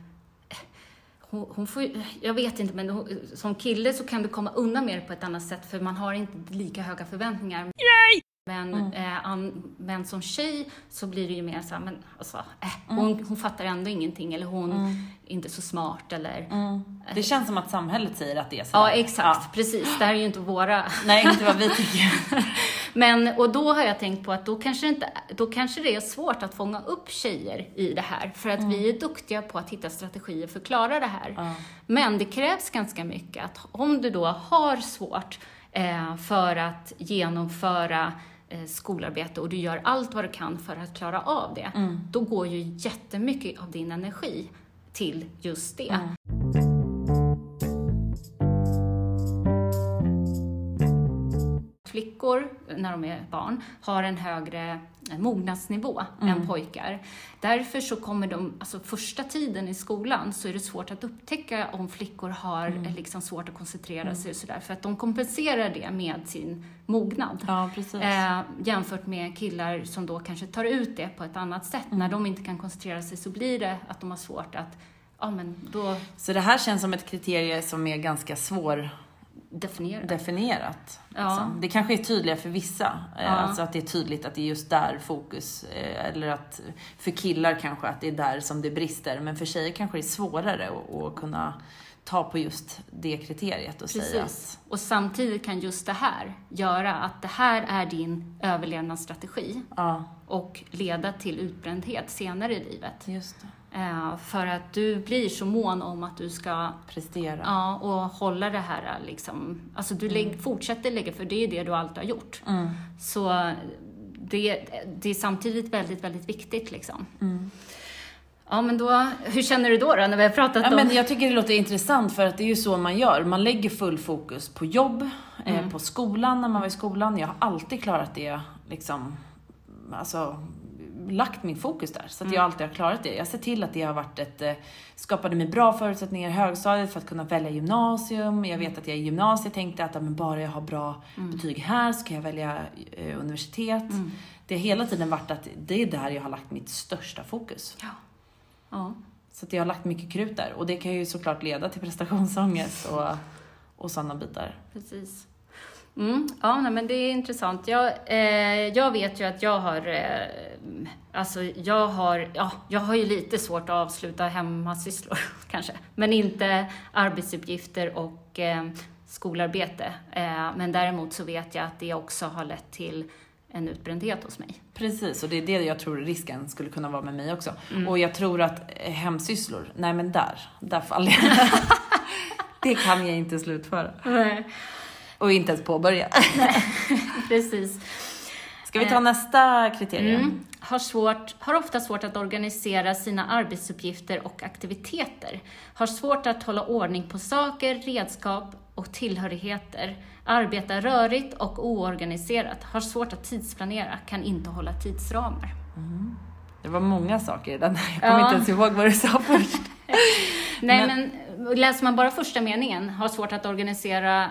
hon, hon får, jag vet inte, men hon, som kille så kan du komma undan med det på ett annat sätt för man har inte lika höga förväntningar. Men, eh, an, men som tjej så blir det ju mer så här, men alltså, äh, hon, hon fattar ändå ingenting eller hon är inte så smart eller... Det känns som att samhället säger att det är så. Ja, exakt, precis. Det här är ju inte våra Nej, inte vad vi tycker. *laughs* Men, och då har jag tänkt på att då kanske, inte, då kanske det är svårt att fånga upp tjejer i det här, för att vi är duktiga på att hitta strategier för att klara det här. Ja. Men det krävs ganska mycket att om du då har svårt eh, för att genomföra eh, skolarbete och du gör allt vad du kan för att klara av det, då går ju jättemycket av din energi till just det. Flickor, när de är barn, har en högre mognadsnivå än pojkar. Därför så kommer de, alltså första tiden i skolan så är det svårt att upptäcka om flickor har eh, liksom svårt att koncentrera sig och sådär, för att de kompenserar det med sin mognad. Ja. Eh, jämfört med killar som då kanske tar ut det på ett annat sätt. När de inte kan koncentrera sig så blir det att de har svårt att, ja men då Så det här känns som ett kriterie som är ganska definiera. Svårdefinierat. Ja. Liksom. Det kanske är tydligare för vissa, eh, Ja. alltså att det är tydligt att det är just där fokus, eh, eller att för killar kanske att det är där som det brister, men för tjejer kanske det är svårare att, att kunna ta på just det kriteriet och säga att Precis. Och samtidigt kan just det här göra att det här är din överlevnadsstrategi ja, och leda till utbrändhet senare i livet. just. Eh, för att du blir så mån om att du ska Prestera. ja, och hålla det här liksom, alltså du lägg, fortsätter lägga, för det är det du alltid har gjort. Mm. Så det, det är samtidigt väldigt, väldigt viktigt liksom. Mm. Ja, men då, hur känner du då, då när vi har pratat Ja, om... men jag tycker det låter intressant för att det är ju så man gör. Man lägger full fokus på jobb, eh, på skolan när man var i skolan. Jag har alltid klarat det, liksom, alltså lagt min fokus där. Så att jag alltid har klarat det. Jag ser till att det har varit ett, eh, skapade mig bra förutsättningar i högstadiet för att kunna välja gymnasium. Jag vet att jag i gymnasiet tänkte att men bara jag har bra betyg här så kan jag välja eh, universitet. Det har hela tiden varit att det är där jag har lagt mitt största fokus. Ja. Ja. Så jag har lagt mycket krut där och det kan ju såklart leda till prestationsångest och, och sådana bitar. Precis. Mm, ja, nej, men det är intressant. Jag, eh, jag vet ju att jag har, eh, alltså jag har, ja, jag har ju lite svårt att avsluta hemmasysslor *laughs* kanske, men inte arbetsuppgifter och eh, skolarbete. Eh, men däremot så vet jag att det också har lett till en utbrändhet hos mig. Precis, och det är det jag tror risken skulle kunna vara med mig också. Mm. Och jag tror att eh, hemsysslor, nej men där, där faller jag. *laughs* det kan jag inte slutföra. Och inte ens påbörja. *laughs* Precis. Ska vi ta nästa kriterium? Mm. Har, svårt, har ofta svårt att organisera sina arbetsuppgifter och aktiviteter. Har svårt att hålla ordning på saker, redskap och tillhörigheter. Arbetar rörigt och oorganiserat. Har svårt att tidsplanera. Kan inte hålla tidsramar. Det var många saker i den. Jag kommer Ja. inte ens ihåg vad du sa *laughs* först. Nej, men, läser man bara första meningen, har svårt att organisera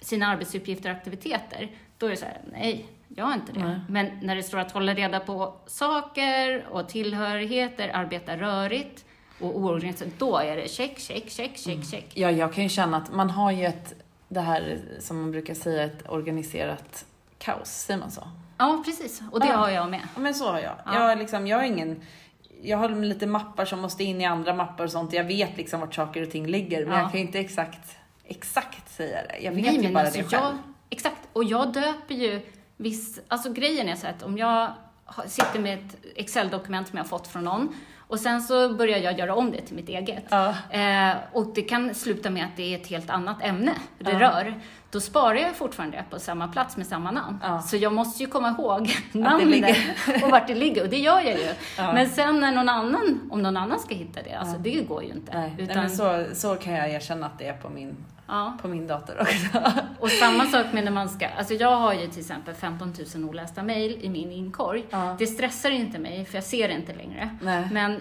sina arbetsuppgifter och aktiviteter, då är det så här, nej, jag har inte det. Nej. Men när det står att hålla reda på saker och tillhörigheter, arbeta rörigt och oorganiserat, då är det check, check, check, check, check. Ja, jag kan ju känna att man har ju ett, det här som man brukar säga, ett organiserat kaos, säger man så? Ja, precis. Och det Ja. har jag med. Ja, men så har jag. Ja. Jag, liksom, jag har ingen... Jag har lite mappar som måste in i andra mappar och sånt. Jag vet liksom vart saker och ting ligger, men Ja. jag kan ju inte exakt, exakt säga det. Jag vet Nej, ju bara alltså det själv. jag, Exakt, och jag döper ju viss, alltså grejen är så att om jag sitter med ett Excel-dokument som jag har fått från någon och sen så börjar jag göra om det till mitt eget. Ja. Eh, och det kan sluta med att det är ett helt annat ämne det Ja. rör. Då sparar jag fortfarande på samma plats med samma namn. Ja. Så jag måste ju komma ihåg *laughs* det namnet och vart det ligger. Och det gör jag ju. Ja. Men sen när någon annan, om någon annan ska hitta det, alltså det går ju inte. Nej, Utan, Nej, men så, så kan jag erkänna att det är på min, ja. på min dator också. *laughs* Och samma sak med när man ska, alltså jag har ju till exempel 15 000 olästa mejl i min inkorg. Ja. Det stressar inte mig, för jag ser det inte längre. Nej. Men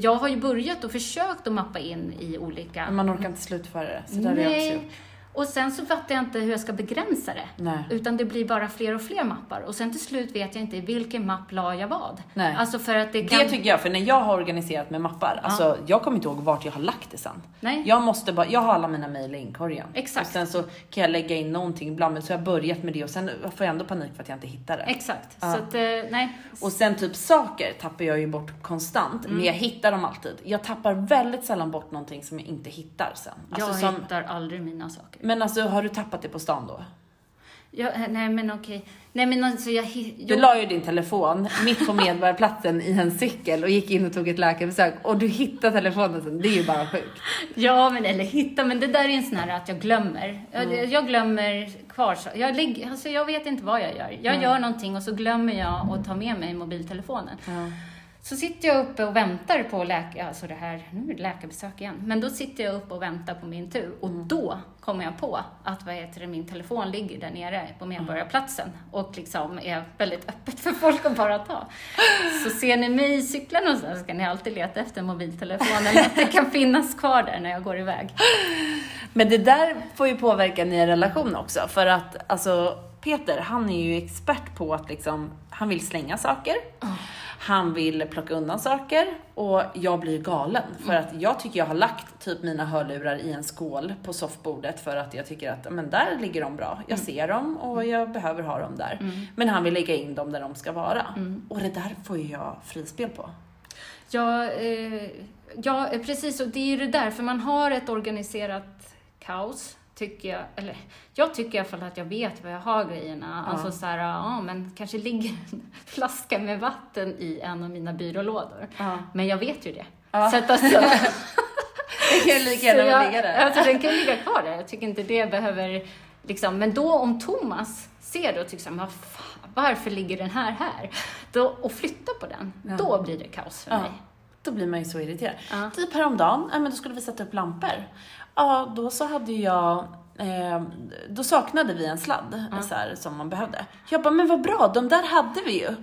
jag har ju börjat och försökt att mappa in i olika... Men man orkar inte slutföra det. Så där har jag också gjort. Och sen så fattar jag inte hur jag ska begränsa det. Nej. Utan det blir bara fler och fler mappar. Och sen till slut vet jag inte i vilken mapp la jag vad. Nej. Alltså för att det kan... Det tycker jag, för när jag har organiserat med mappar, alltså jag kommer inte ihåg vart jag har lagt det sen. Nej. Jag måste bara, jag har alla mina mejl i inkorgen. Exakt. Och sen så kan jag lägga in någonting ibland, men så har jag börjat med det och sen får jag ändå panik för att jag inte hittar det. Exakt. Ja. Så att, eh, nej. Och sen typ saker tappar jag ju bort konstant, Mm. men jag hittar dem alltid. Jag tappar väldigt sällan bort någonting som jag inte hittar sen. Alltså jag som, hittar aldrig mina saker. Men alltså har du tappat det på stan då? Jag, eh, nej men okej. Nej men alltså jag... hi- Du la ju din telefon mitt på Medborgarplatsen i en cykel och gick in och tog ett läkarbesök och du hittade telefonen sen. Det är ju bara sjukt. Ja, men eller hitta, men det där är en sån här att jag glömmer. Jag, Mm. jag glömmer kvar. Jag, lägger, alltså jag vet inte vad jag gör. Jag Mm. gör någonting och så glömmer jag att ta med mig mobiltelefonen. Så sitter jag uppe och väntar på läkare, alltså det här, nu är det läkarbesök igen, men då sitter jag uppe och väntar på min tur och då kommer jag på att vad heter det, min telefon ligger där nere på Medborgarplatsen och liksom är väldigt öppet för folk att bara ta. Så ser ni mig cykla någonstans så kan ni alltid leta efter mobiltelefonen, att det kan finnas kvar där när jag går iväg. Men det där får ju påverka en relation också, för att alltså Peter, han är ju expert på att liksom, han vill slänga saker. Han vill plocka undan saker och jag blir galen för att jag tycker jag har lagt typ mina hörlurar i en skål på soffbordet för att jag tycker att men där ligger de bra. Jag ser dem och jag behöver ha dem där. Men han vill lägga in dem där de ska vara. Och det där får ju jag frispel på. Ja, eh, ja, precis. Och det är ju det där, för man har ett organiserat kaos, tycker jag. Eller, jag tycker i alla fall att jag vet var jag har grejerna. Ja. Alltså så här, ja, men kanske ligger en *laughs* flaska med vatten i en av mina byrålådor. Ja. Men jag vet ju det. Ja. Så att alltså, *laughs* Det kan ju lika gärna ligga där. Alltså, den kan ligga kvar där. Jag tycker inte det behöver, liksom, men då om Thomas ser det och tycker så här, "Men vad fan, varför ligger den här här? Då, och flyttar på den, Ja. då blir det kaos för mig. Då blir man ju så irriterad. Typ häromdagen, ja, men då skulle vi sätta upp lampor. Ja, då så hade jag, eh, då saknade vi en sladd så här, som man behövde. Jag bara, men vad bra, de där hade vi ju.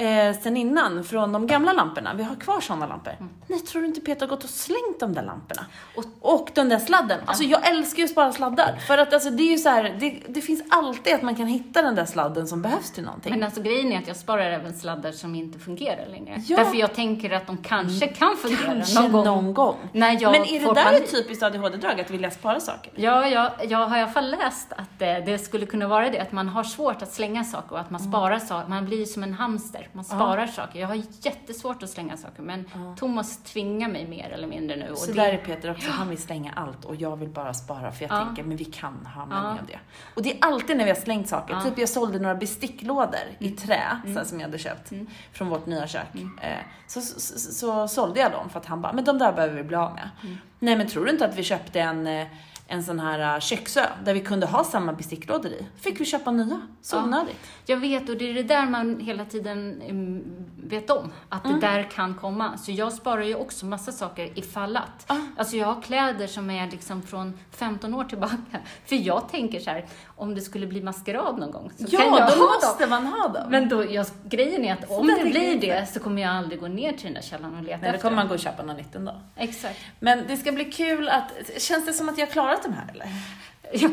Eh, sen innan, från de gamla lamporna. Vi har kvar sådana lampor. Nej, tror du inte Peter har gått och slängt de där lamporna? Och, och den där sladden. Alltså jag älskar ju att spara sladdar. För att alltså, det är ju så här, det, det finns alltid att man kan hitta den där sladden som behövs till någonting. Men alltså grejen är att jag sparar även sladdar som inte fungerar längre. Ja. Därför jag tänker att de kanske kan fungera Kanske någon gång. någon gång. När jag Men är det där panik. ett typiskt ADHD-drag, att vilja spara saker? Ja, jag, jag har i alla fall läst att det, det skulle kunna vara det, att man har svårt att slänga saker och att man sparar saker. Man blir som en hamster, man sparar saker. Jag har jättesvårt att slänga saker, men Thomas tvingar mig mer eller mindre nu. Så det, där är Peter också, han vill slänga allt och jag vill bara spara för jag Ja. tänker, men vi kan ha användning Ja. av det. Och det är alltid när vi har slängt saker, Ja. Mm. typ jag sålde några besticklådor i trä, så här, som jag hade köpt från vårt nya kök. Mm. Eh, så, så, så, så sålde jag dem för att han bara, men de där behöver vi bli av med. Mm. Nej men tror du inte att vi köpte en eh, en sån här uh, köksö där vi kunde ha samma besticklådor i. Fick vi köpa nya. Så Ja. onödigt. Jag vet, och det är det där man hela tiden mm, vet om, att Mm. det där kan komma. Så jag sparar ju också massa saker ifall att. Ja. Alltså jag har kläder som är liksom från 15 år tillbaka. För jag tänker så här, om det skulle bli maskerad någon gång så kan jag Ja, ha då dem. måste man ha dem. Men då, jag, grejen är att om det jag blir det så kommer jag aldrig gå ner till den där källaren och leta Nej, då kommer man gå och köpa något nytt ändå. Exakt. Men det ska bli kul att, känns det som att jag har klarat de här eller? *laughs* Ja.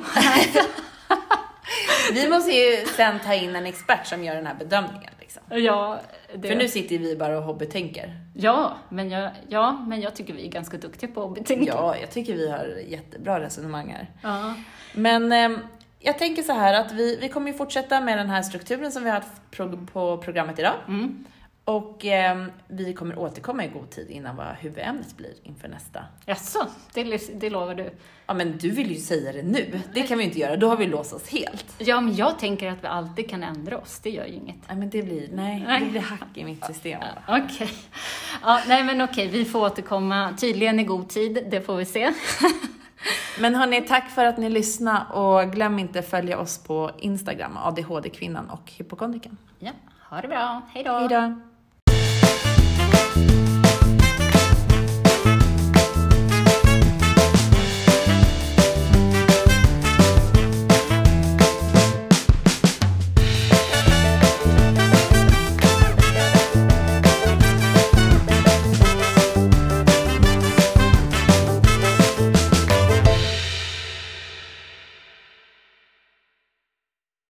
Vi måste ju sen ta in en expert som gör den här bedömningen. Liksom. ja, det, För nu sitter vi bara och hobbytänker. ja, men jag, ja, men jag tycker vi är ganska duktiga på att betänka. Ja, jag tycker vi har jättebra resonemang här. Ja. Men eh, jag tänker så här att vi, vi kommer ju fortsätta med den här strukturen som vi har haft på programmet idag. Mm. Och eh, vi kommer återkomma i god tid innan vad huvudämnet blir inför nästa. Jaså, det, det lovar du? Ja, men du vill ju säga det nu. Det kan vi inte göra, då har vi låst oss helt. Ja, men jag tänker att vi alltid kan ändra oss. Det gör ju inget. Nej, men det blir, nej, Nej. det blir hack i mitt system. *laughs* Okej. Ja, nej, men okej, vi får återkomma tydligen i god tid. Det får vi se. *laughs* Men hörni, tack för att ni lyssnade och glöm inte följa oss på Instagram, ADHD-kvinnan och hypokondriken. Ja, ha det bra. Hej då. Hej då!